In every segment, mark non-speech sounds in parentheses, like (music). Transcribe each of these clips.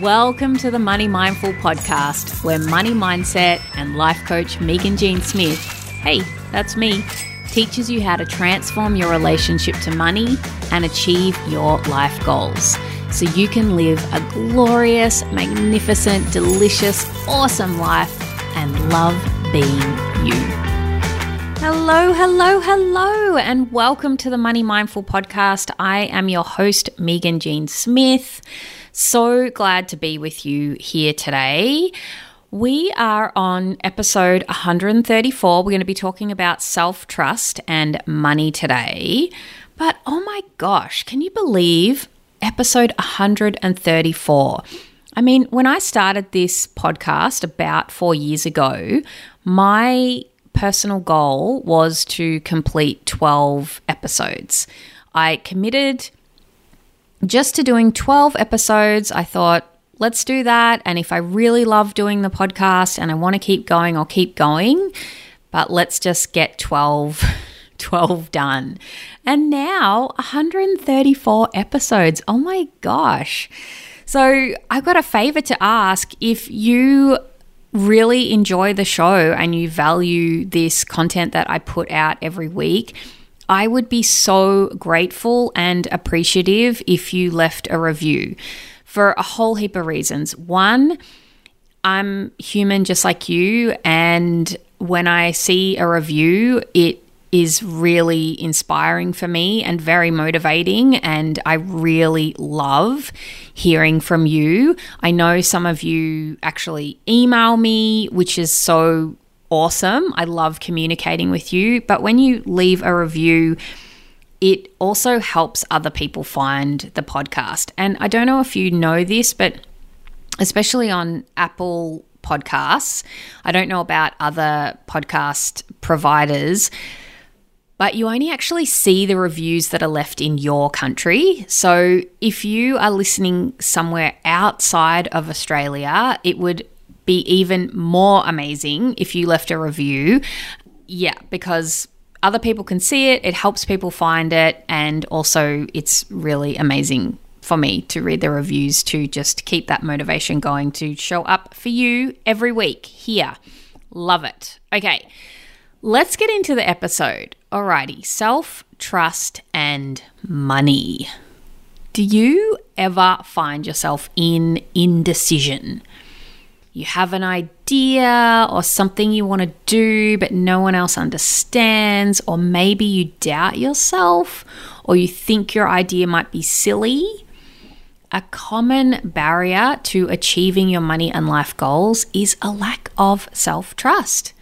Welcome to the Money Mindful podcast, where money mindset and life coach Megan Jean Smith, hey, that's me, teaches you how to transform your relationship to money and achieve your life goals so you can live a glorious, magnificent, delicious, awesome life and love being you. Hello, hello, hello, and welcome to the Money Mindful podcast. I am your host, Megan Jean Smith. So glad to be with you here today. We are on episode 134. We're going to be talking about self trust and money today. But oh my gosh, can you believe episode 134? I mean, when I started this podcast about four years ago, my personal goal was to complete 12 episodes. I committed just to doing 12 episodes, I thought, let's do that. And if I really love doing the podcast and I want to keep going, I'll keep going. But let's just get 12, (laughs) 12 done. And now 134 episodes. Oh my gosh. So I've got a favor to ask. If you really enjoy the show and you value this content that I put out every week, I would be so grateful and appreciative if you left a review for a whole heap of reasons. One, I'm human just like you, and when I see a review, it is really inspiring for me and very motivating. And I really love hearing from you. I know some of you actually email me, which is so awesome. I love communicating with you. But when you leave a review, it also helps other people find the podcast. And I don't know if you know this, but especially on Apple Podcasts, I don't know about other podcast providers. But you only actually see the reviews that are left in your country. So if you are listening somewhere outside of Australia, it would be even more amazing if you left a review. Yeah, because other people can see it, it helps people find it, and also it's really amazing for me to read the reviews to just keep that motivation going to show up for you every week here. Love it. Okay, let's get into the episode. Alrighty, self trust and money. Do you ever find yourself in indecision? you have an idea or something you want to do, but no one else understands, or maybe you doubt yourself, or you think your idea might be silly. A common barrier to achieving your money and life goals is a lack of self trust.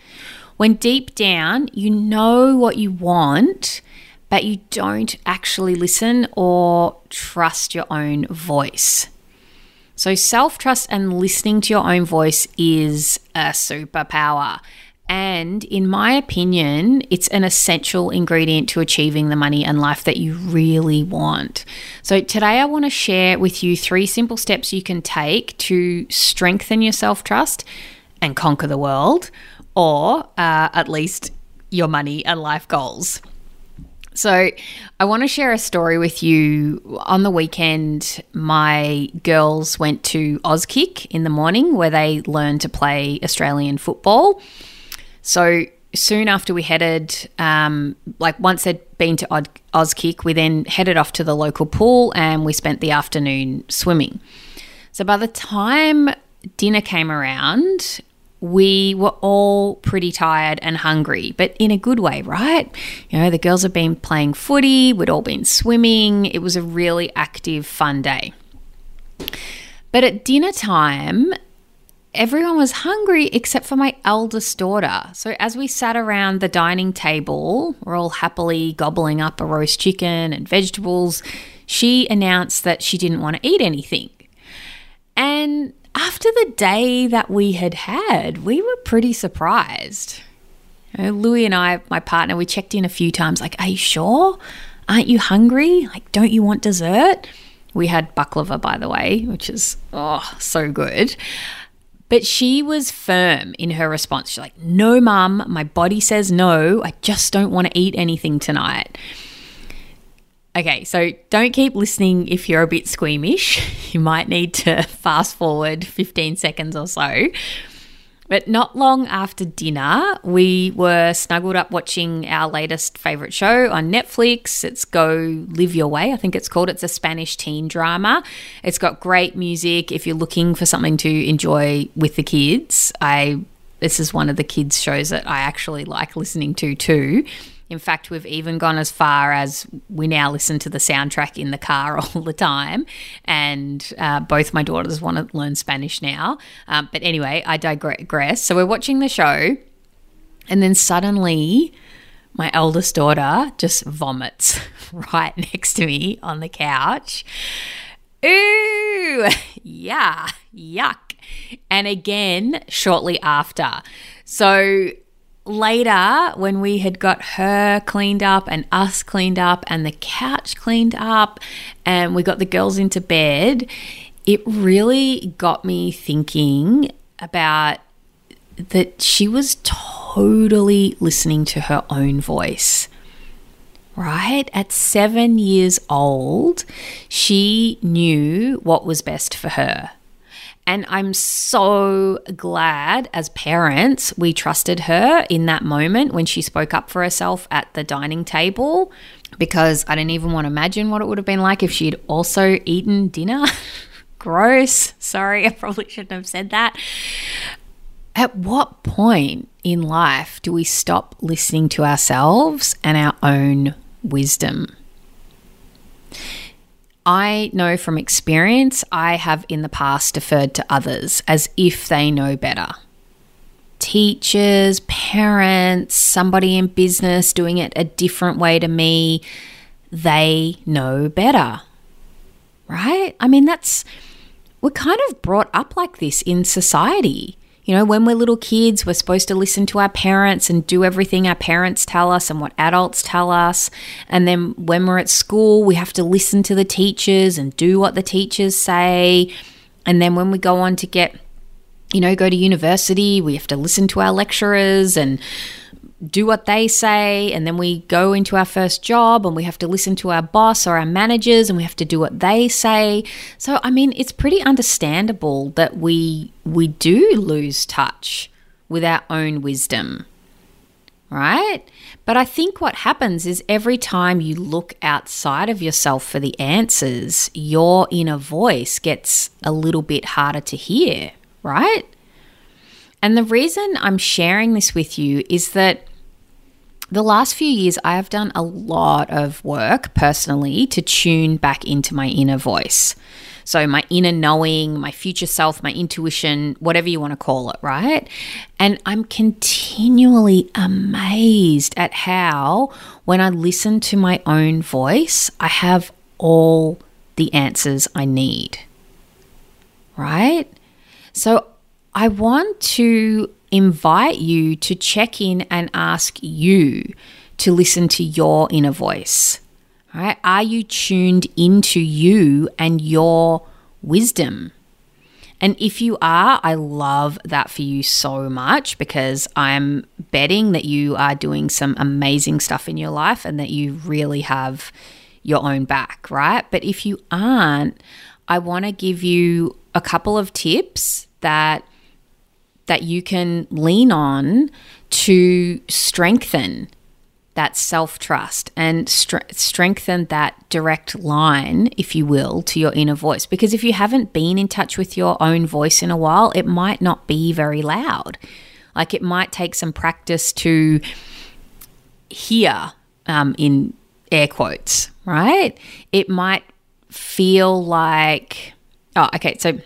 When deep down you know what you want, but you don't actually listen or trust your own voice. So, self trust and listening to your own voice is a superpower. And in my opinion, it's an essential ingredient to achieving the money and life that you really want. So, today I want to share with you three simple steps you can take to strengthen your self trust and conquer the world, or uh, at least your money and life goals. So, I want to share a story with you. On the weekend, my girls went to Auskick in the morning where they learned to play Australian football. So, soon after we headed, um, like once they'd been to Auskick, we then headed off to the local pool and we spent the afternoon swimming. So, by the time dinner came around, we were all pretty tired and hungry, but in a good way, right? You know, the girls have been playing footy, we'd all been swimming. It was a really active, fun day. But at dinner time, everyone was hungry except for my eldest daughter. So as we sat around the dining table, we're all happily gobbling up a roast chicken and vegetables, she announced that she didn't want to eat anything. And after the day that we had had, we were pretty surprised. You know, Louis and I, my partner, we checked in a few times like, Are you sure? Aren't you hungry? Like, don't you want dessert? We had baklava, by the way, which is, oh, so good. But she was firm in her response. She's like, No, mum, my body says no. I just don't want to eat anything tonight. Okay, so don't keep listening if you're a bit squeamish. (laughs) You might need to fast forward 15 seconds or so. But not long after dinner, we were snuggled up watching our latest favorite show on Netflix. It's Go Live Your Way, I think it's called. It's a Spanish teen drama. It's got great music. If you're looking for something to enjoy with the kids, I this is one of the kids shows that I actually like listening to too. In fact, we've even gone as far as we now listen to the soundtrack in the car (laughs) all the time. And uh, both my daughters want to learn Spanish now. Um, but anyway, I digress. So we're watching the show, and then suddenly my eldest daughter just vomits (laughs) right next to me on the couch. Ooh, (laughs) yeah, yuck. And again, shortly after. So later, when we had got her cleaned up and us cleaned up and the couch cleaned up and we got the girls into bed, it really got me thinking about that she was totally listening to her own voice. Right? At seven years old, she knew what was best for her. And I'm so glad as parents we trusted her in that moment when she spoke up for herself at the dining table because I didn't even want to imagine what it would have been like if she'd also eaten dinner. (laughs) Gross. Sorry, I probably shouldn't have said that. At what point in life do we stop listening to ourselves and our own wisdom? I know from experience, I have in the past deferred to others as if they know better. Teachers, parents, somebody in business doing it a different way to me, they know better. Right? I mean, that's, we're kind of brought up like this in society. You know, when we're little kids, we're supposed to listen to our parents and do everything our parents tell us and what adults tell us. And then when we're at school, we have to listen to the teachers and do what the teachers say. And then when we go on to get, you know, go to university, we have to listen to our lecturers and do what they say, and then we go into our first job and we have to listen to our boss or our managers and we have to do what they say. So I mean, it's pretty understandable that we we do lose touch with our own wisdom. Right? But I think what happens is every time you look outside of yourself for the answers, your inner voice gets a little bit harder to hear, right? And the reason I'm sharing this with you is that the last few years, I have done a lot of work personally to tune back into my inner voice. So, my inner knowing, my future self, my intuition, whatever you want to call it, right? And I'm continually amazed at how, when I listen to my own voice, I have all the answers I need, right? So, I want to invite you to check in and ask you to listen to your inner voice. Right? Are you tuned into you and your wisdom? And if you are, I love that for you so much because I'm betting that you are doing some amazing stuff in your life and that you really have your own back, right? But if you aren't, I want to give you a couple of tips that that you can lean on to strengthen that self trust and st- strengthen that direct line, if you will, to your inner voice. Because if you haven't been in touch with your own voice in a while, it might not be very loud. Like it might take some practice to hear, um, in air quotes, right? It might feel like, oh, okay, so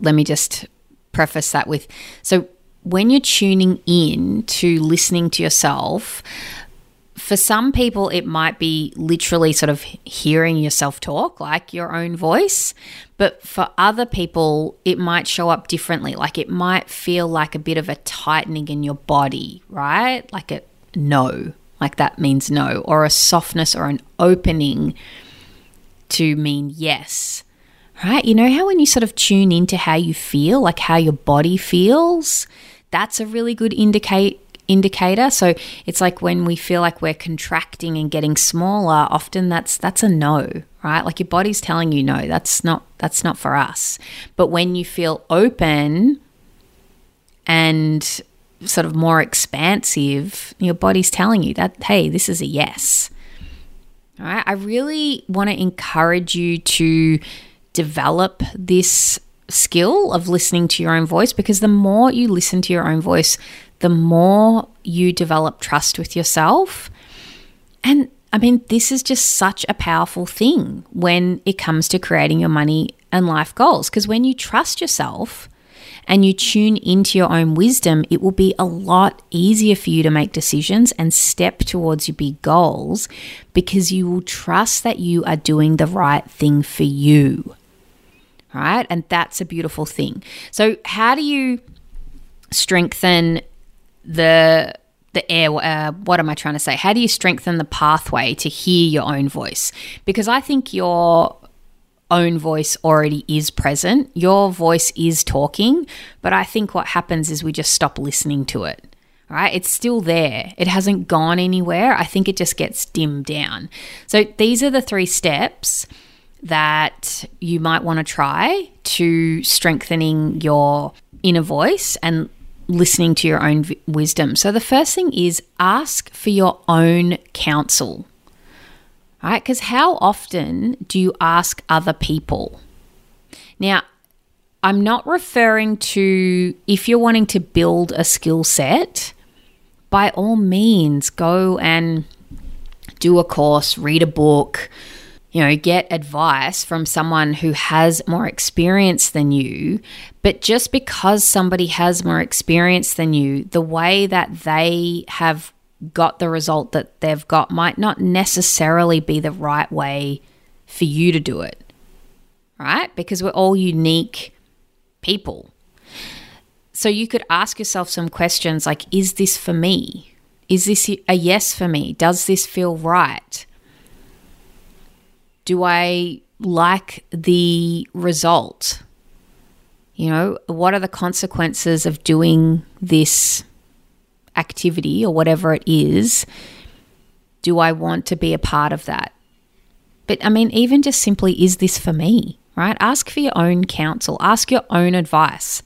let me just preface that with so when you're tuning in to listening to yourself, for some people, it might be literally sort of hearing yourself talk, like your own voice. But for other people, it might show up differently. Like it might feel like a bit of a tightening in your body, right? Like a no, like that means no, or a softness or an opening to mean yes right? You know how when you sort of tune into how you feel, like how your body feels, that's a really good indicate indicator. So it's like when we feel like we're contracting and getting smaller, often that's that's a no, right? Like your body's telling you no, that's not that's not for us. But when you feel open and sort of more expansive, your body's telling you that hey, this is a yes. All right? I really want to encourage you to develop this skill of listening to your own voice because the more you listen to your own voice, the more you develop trust with yourself. And I mean, this is just such a powerful thing when it comes to creating your money and life goals. Because when you trust yourself and you tune into your own wisdom, it will be a lot easier for you to make decisions and step towards your big goals because you will trust that you are doing the right thing for you right? And that's a beautiful thing. So, how do you strengthen the the air uh, what am i trying to say? How do you strengthen the pathway to hear your own voice? Because i think your own voice already is present. Your voice is talking but i think what happens is we just stop listening to it right? It's still there. It hasn't gone anywhere. I think it just gets dimmed down. So these are the three steps that you might want to try to strengthening your inner voice and listening to your own wisdom. So, the first thing is ask for your own counsel, right? Because how often do you ask other people? Now, I'm not referring to if you're wanting to build a skill set, by all means, go and do a course, read a book, you know, get advice from someone who has more experience than you. But just because somebody has more experience than you, the way that they have got the result that they've got might not necessarily be the right way for you to do it, right? Because we're all unique people. So you could ask yourself some questions like Is this for me? Is this a yes for me? Does this feel right? Do I like the result? You know, what are the consequences of doing this activity or whatever it is? Do I want to be a part of that? But I mean, even just simply, is this for me? Right? Ask for your own counsel, ask your own advice.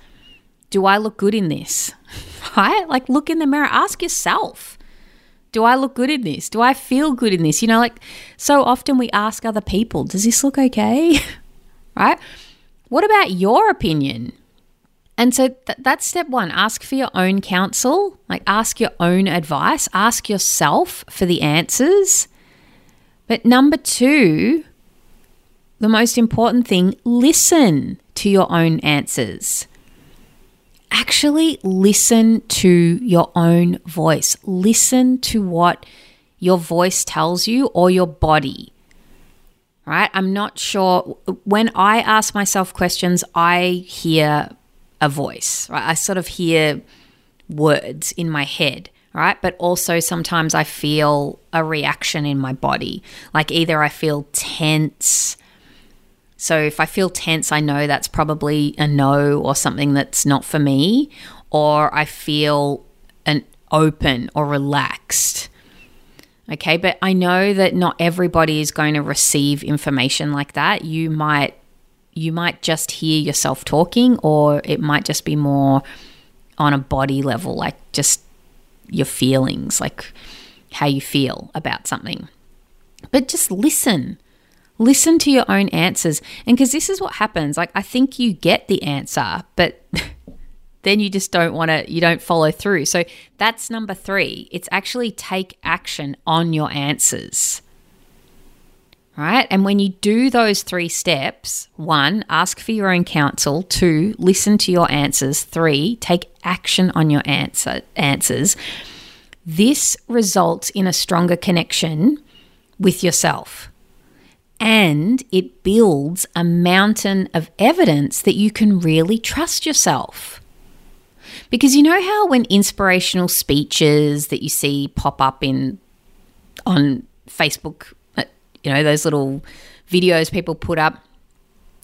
Do I look good in this? (laughs) Right? Like, look in the mirror, ask yourself. Do I look good in this? Do I feel good in this? You know, like so often we ask other people, does this look okay? (laughs) right? What about your opinion? And so th- that's step one. Ask for your own counsel, like ask your own advice, ask yourself for the answers. But number two, the most important thing, listen to your own answers actually listen to your own voice. Listen to what your voice tells you or your body. Right? I'm not sure. When I ask myself questions, I hear a voice, right? I sort of hear words in my head, right? But also sometimes I feel a reaction in my body. Like either I feel tense so if I feel tense, I know that's probably a no or something that's not for me, or I feel an open or relaxed. Okay, but I know that not everybody is going to receive information like that. You might you might just hear yourself talking or it might just be more on a body level like just your feelings, like how you feel about something. But just listen. Listen to your own answers. And because this is what happens, like I think you get the answer, but (laughs) then you just don't want to, you don't follow through. So that's number three. It's actually take action on your answers. Right? And when you do those three steps one, ask for your own counsel. Two, listen to your answers. Three, take action on your answer, answers. This results in a stronger connection with yourself and it builds a mountain of evidence that you can really trust yourself. Because you know how when inspirational speeches that you see pop up in on Facebook, uh, you know, those little videos people put up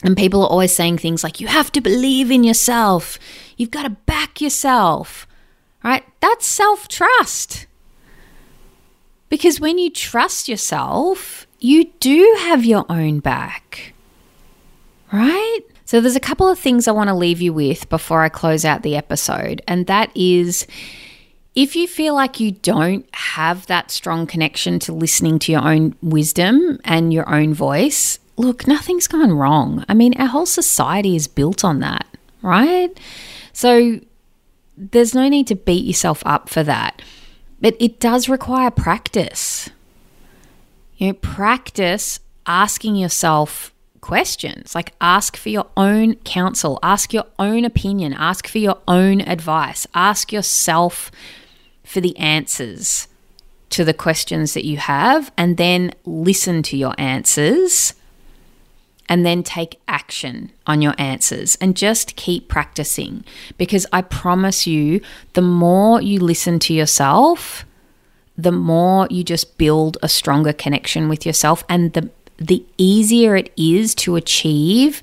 and people are always saying things like you have to believe in yourself. You've got to back yourself. right? That's self trust. Because when you trust yourself, you do have your own back, right? So, there's a couple of things I want to leave you with before I close out the episode, and that is if you feel like you don't have that strong connection to listening to your own wisdom and your own voice, look, nothing's gone wrong. I mean, our whole society is built on that, right? So, there's no need to beat yourself up for that. But it does require practice. You know, practice asking yourself questions. Like ask for your own counsel, ask your own opinion, ask for your own advice, ask yourself for the answers to the questions that you have, and then listen to your answers and then take action on your answers and just keep practicing. Because I promise you, the more you listen to yourself, the more you just build a stronger connection with yourself and the the easier it is to achieve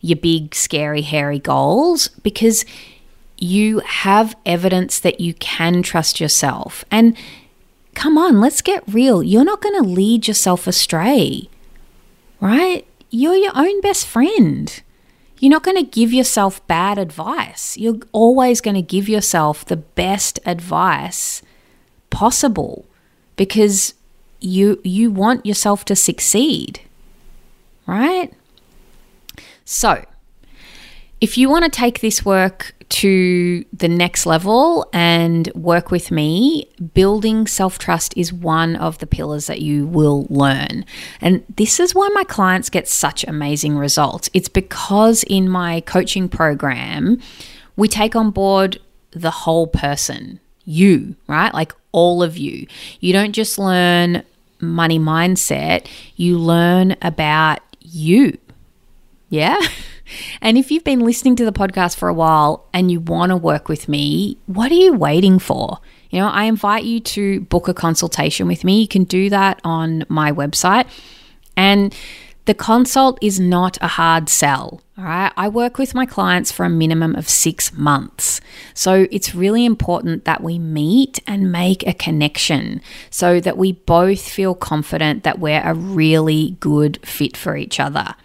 your big scary hairy goals because you have evidence that you can trust yourself and come on let's get real you're not going to lead yourself astray right you're your own best friend. You're not going to give yourself bad advice. You're always going to give yourself the best advice possible because you you want yourself to succeed. Right? So, if you want to take this work to the next level and work with me, building self trust is one of the pillars that you will learn. And this is why my clients get such amazing results. It's because in my coaching program, we take on board the whole person, you, right? Like all of you. You don't just learn money mindset, you learn about you. Yeah? (laughs) And if you've been listening to the podcast for a while and you want to work with me, what are you waiting for? You know, I invite you to book a consultation with me. You can do that on my website. And the consult is not a hard sell. All right. I work with my clients for a minimum of six months. So it's really important that we meet and make a connection so that we both feel confident that we're a really good fit for each other.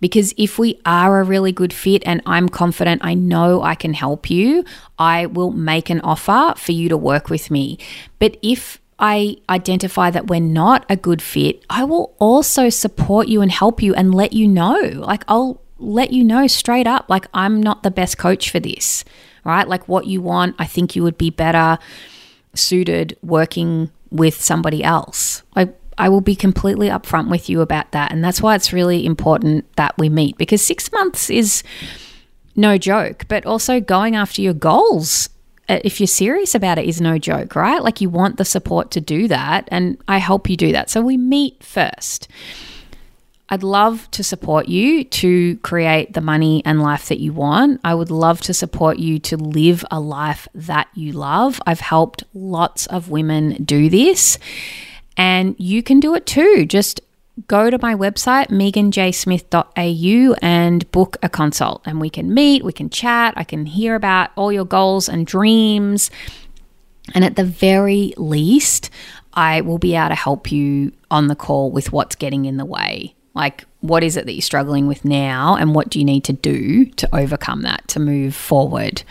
Because if we are a really good fit and I'm confident I know I can help you, I will make an offer for you to work with me. But if I identify that we're not a good fit, I will also support you and help you and let you know. Like, I'll let you know straight up, like, I'm not the best coach for this, right? Like, what you want, I think you would be better suited working with somebody else. Like, I will be completely upfront with you about that. And that's why it's really important that we meet because six months is no joke, but also going after your goals. Uh, if you're serious about it, is no joke, right? Like you want the support to do that, and I help you do that. So we meet first. I'd love to support you to create the money and life that you want. I would love to support you to live a life that you love. I've helped lots of women do this. And you can do it too. Just go to my website, meganjsmith.au, and book a consult. And we can meet, we can chat, I can hear about all your goals and dreams. And at the very least, I will be able to help you on the call with what's getting in the way. Like, what is it that you're struggling with now, and what do you need to do to overcome that to move forward?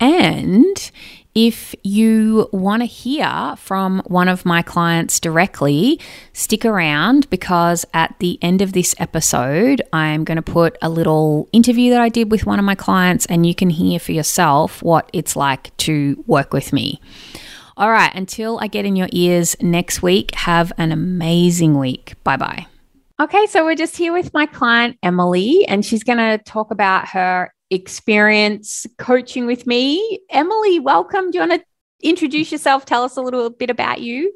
And if you want to hear from one of my clients directly, stick around because at the end of this episode, I'm going to put a little interview that I did with one of my clients, and you can hear for yourself what it's like to work with me. All right, until I get in your ears next week, have an amazing week. Bye bye. Okay, so we're just here with my client, Emily, and she's going to talk about her experience coaching with me. Emily, welcome. Do you want to introduce yourself? Tell us a little bit about you.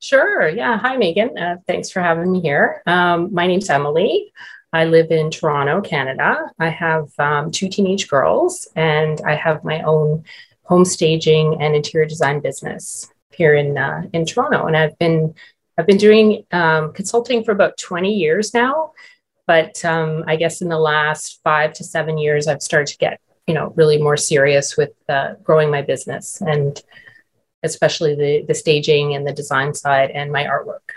Sure. Yeah. Hi, Megan. Uh, thanks for having me here. Um, my name's Emily. I live in Toronto, Canada. I have um, two teenage girls, and I have my own home staging and interior design business here in uh, in Toronto. And I've been I've been doing um, consulting for about 20 years now. But um, I guess in the last five to seven years, I've started to get you know, really more serious with uh, growing my business and especially the the staging and the design side and my artwork.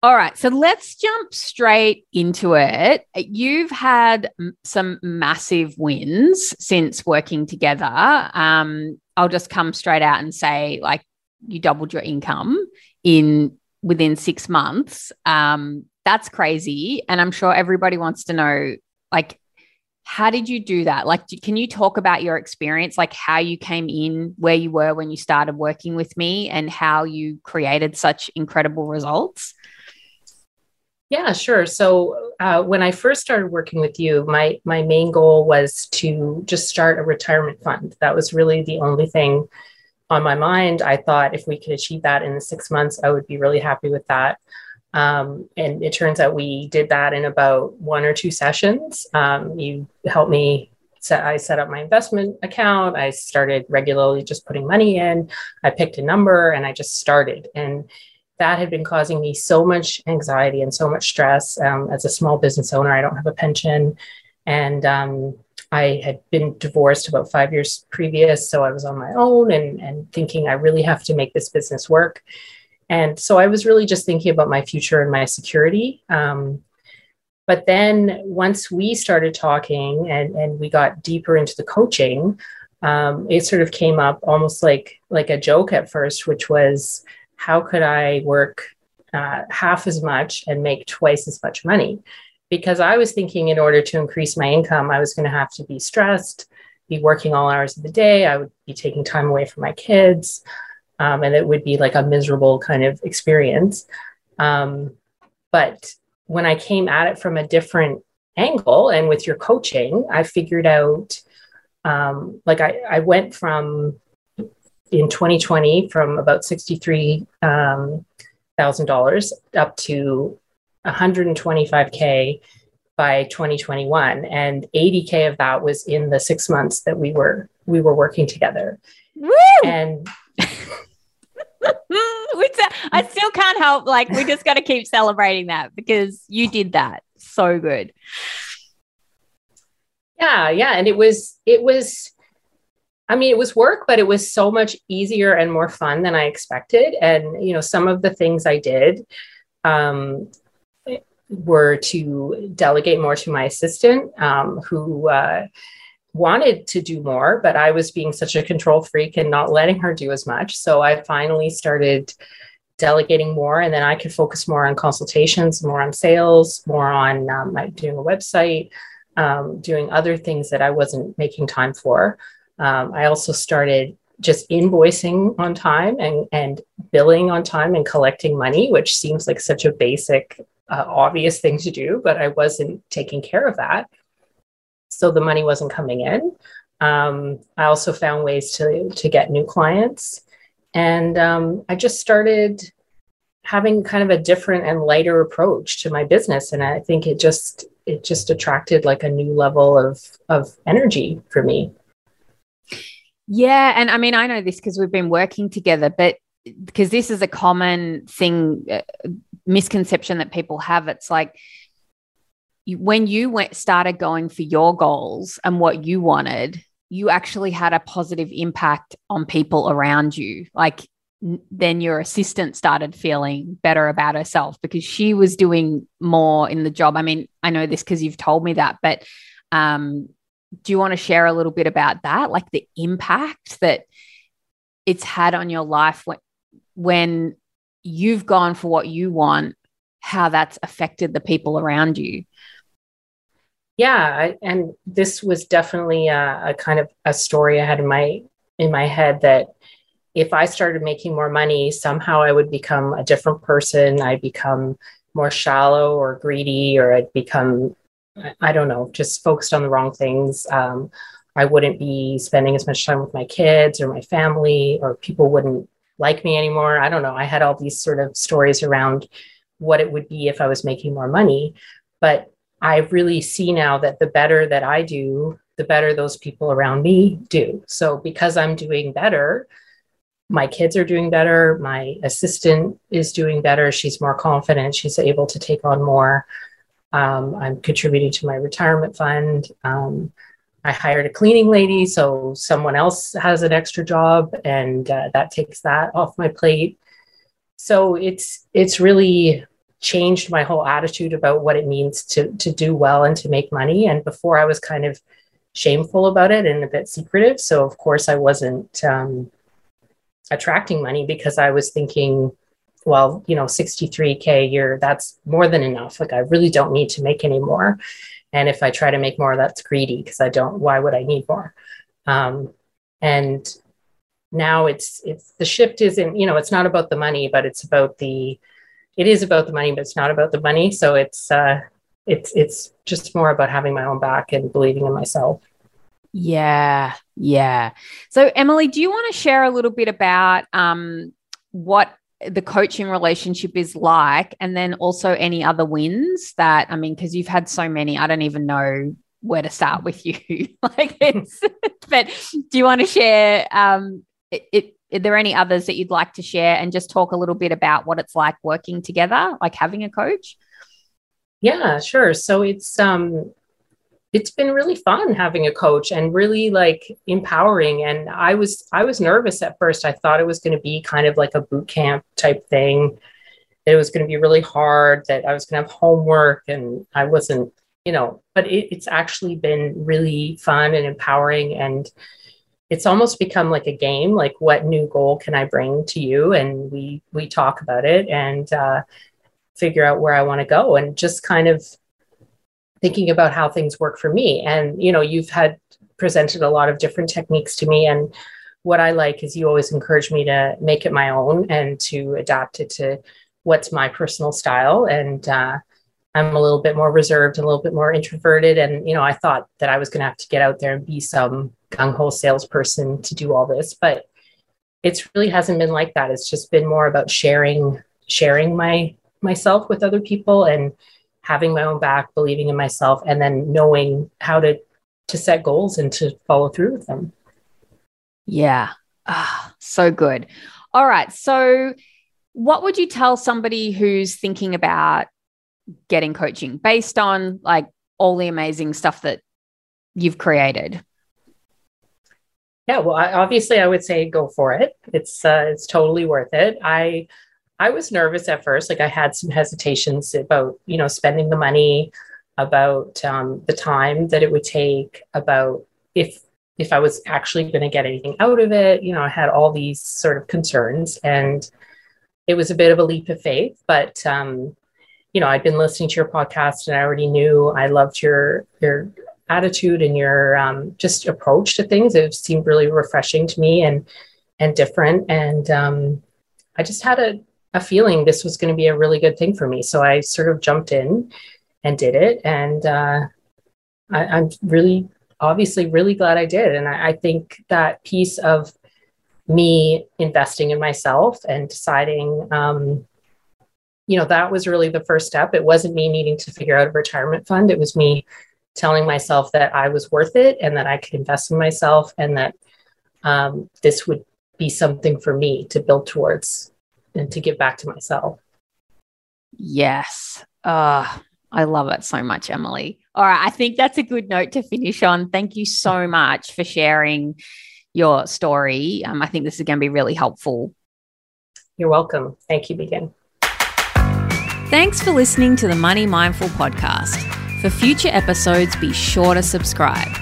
All right, so let's jump straight into it. You've had some massive wins since working together. Um, I'll just come straight out and say, like, you doubled your income in within six months. Um, that's crazy, and I'm sure everybody wants to know, like, how did you do that? Like, can you talk about your experience, like how you came in, where you were when you started working with me, and how you created such incredible results? Yeah, sure. So uh, when I first started working with you, my my main goal was to just start a retirement fund. That was really the only thing on my mind. I thought if we could achieve that in six months, I would be really happy with that. Um, and it turns out we did that in about one or two sessions. Um, you helped me. Set, I set up my investment account. I started regularly just putting money in. I picked a number and I just started. And that had been causing me so much anxiety and so much stress. Um, as a small business owner, I don't have a pension. And um, I had been divorced about five years previous. So I was on my own and, and thinking I really have to make this business work. And so I was really just thinking about my future and my security. Um, but then once we started talking and, and we got deeper into the coaching, um, it sort of came up almost like like a joke at first, which was how could I work uh, half as much and make twice as much money? Because I was thinking in order to increase my income, I was going to have to be stressed, be working all hours of the day. I would be taking time away from my kids. Um, and it would be like a miserable kind of experience. Um, but when I came at it from a different angle and with your coaching, I figured out um, like I, I went from in 2020 from about $63,000 um, up to 125K by 2021 and 80k of that was in the 6 months that we were we were working together. Woo! And (laughs) I still can't help like we just got to keep celebrating that because you did that so good. Yeah, yeah, and it was it was I mean, it was work, but it was so much easier and more fun than I expected. And, you know, some of the things I did um, were to delegate more to my assistant, um, who uh, wanted to do more, but I was being such a control freak and not letting her do as much. So I finally started delegating more, and then I could focus more on consultations, more on sales, more on um, doing a website, um, doing other things that I wasn't making time for. Um, I also started just invoicing on time and, and billing on time and collecting money, which seems like such a basic, uh, obvious thing to do, but I wasn't taking care of that. So the money wasn't coming in. Um, I also found ways to, to get new clients. And um, I just started having kind of a different and lighter approach to my business. And I think it just, it just attracted like a new level of, of energy for me. Yeah. And I mean, I know this because we've been working together, but because this is a common thing, uh, misconception that people have. It's like, when you went started going for your goals and what you wanted you actually had a positive impact on people around you. Like then your assistant started feeling better about herself because she was doing more in the job. I mean i know this because you've told me that but um do you want to share a little bit about that? Like the impact that it's had on your life when when you've gone for what you want how that's affected the people around you yeah I, and this was definitely a, a kind of a story i had in my in my head that if i started making more money somehow i would become a different person i'd become more shallow or greedy or i'd become I don't know, just focused on the wrong things. Um, I wouldn't be spending as much time with my kids or my family, or people wouldn't like me anymore. I don't know. I had all these sort of stories around what it would be if I was making more money. But I really see now that the better that I do, the better those people around me do. So because I'm doing better, my kids are doing better. My assistant is doing better. She's more confident. She's able to take on more. Um, I'm contributing to my retirement fund. Um, I hired a cleaning lady, so someone else has an extra job, and uh, that takes that off my plate. So it's it's really changed my whole attitude about what it means to to do well and to make money. And before I was kind of shameful about it and a bit secretive. So of course I wasn't um, attracting money because I was thinking, well, you know, 63k a year, that's more than enough. Like I really don't need to make any more. And if I try to make more, that's greedy because I don't. Why would I need more? Um, and now it's it's the shift isn't you know it's not about the money, but it's about the it is about the money, but it's not about the money. So it's uh, it's it's just more about having my own back and believing in myself. Yeah, yeah. So Emily, do you want to share a little bit about um, what the coaching relationship is like, and then also any other wins that I mean, because you've had so many, I don't even know where to start with you. (laughs) like it's, (laughs) but do you want to share? Um, it, it are there any others that you'd like to share and just talk a little bit about what it's like working together, like having a coach? Yeah, sure. So it's um it's been really fun having a coach and really like empowering and I was I was nervous at first. I thought it was going to be kind of like a boot camp type thing. That it was going to be really hard, that I was going to have homework and I wasn't, you know, but it, it's actually been really fun and empowering and it's almost become like a game like what new goal can i bring to you? And we we talk about it and uh, figure out where i want to go and just kind of thinking about how things work for me. And you know you've had presented a lot of different techniques to me and what i like is you always encourage me to make it my own and to adapt it to what's my personal style. And uh, i'm a little bit more reserved a little bit more introverted. And you know i thought that i was going to have to get out there and be some gung ho salesperson to do all this, but it really hasn't been like that. It's just been more about sharing sharing my myself with other people and having my own back, believing in myself, and then knowing how to to set goals and to follow through with them. Yeah. Ah, so good. All right. So what would you tell somebody who's thinking about getting coaching based on like all the amazing stuff that you've created? Yeah, well, I, obviously, I would say go for it. It's uh, it's totally worth it. I I was nervous at first, like I had some hesitations about you know spending the money, about um, the time that it would take, about if if I was actually going to get anything out of it. You know, I had all these sort of concerns, and it was a bit of a leap of faith. But um, you know, I'd been listening to your podcast, and I already knew I loved your your attitude and your um, just approach to things. It seemed really refreshing to me and and different. And um, I just had a, a feeling this was going to be a really good thing for me. So I sort of jumped in and did it. And uh, I, am really, obviously, really glad I did. And I, I think that piece of me investing in myself and deciding um, you know that was really the first step it wasn't me needing to figure out a retirement fund it was me telling myself that I was worth it and that I could invest in myself and that um, this would be something for me to build towards and to give back to myself. Yes. Uh, I love it so much, Emily. All right. I think that's a good note to finish on. Thank you so much for sharing your story. Um, I think this is going to be really helpful. You're welcome. Thank you, Megan. Thanks for listening to the Money Mindful podcast. For future episodes, be sure to subscribe.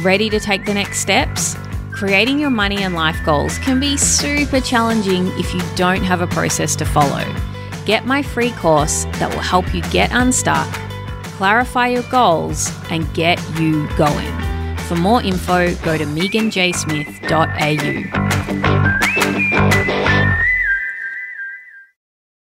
Ready to take the next steps? Creating your money and life goals can be super challenging if you don't have a process to follow. Get my free course that will help you get unstuck, clarify your goals, and get you going. For more info, go to meganjsmith.au.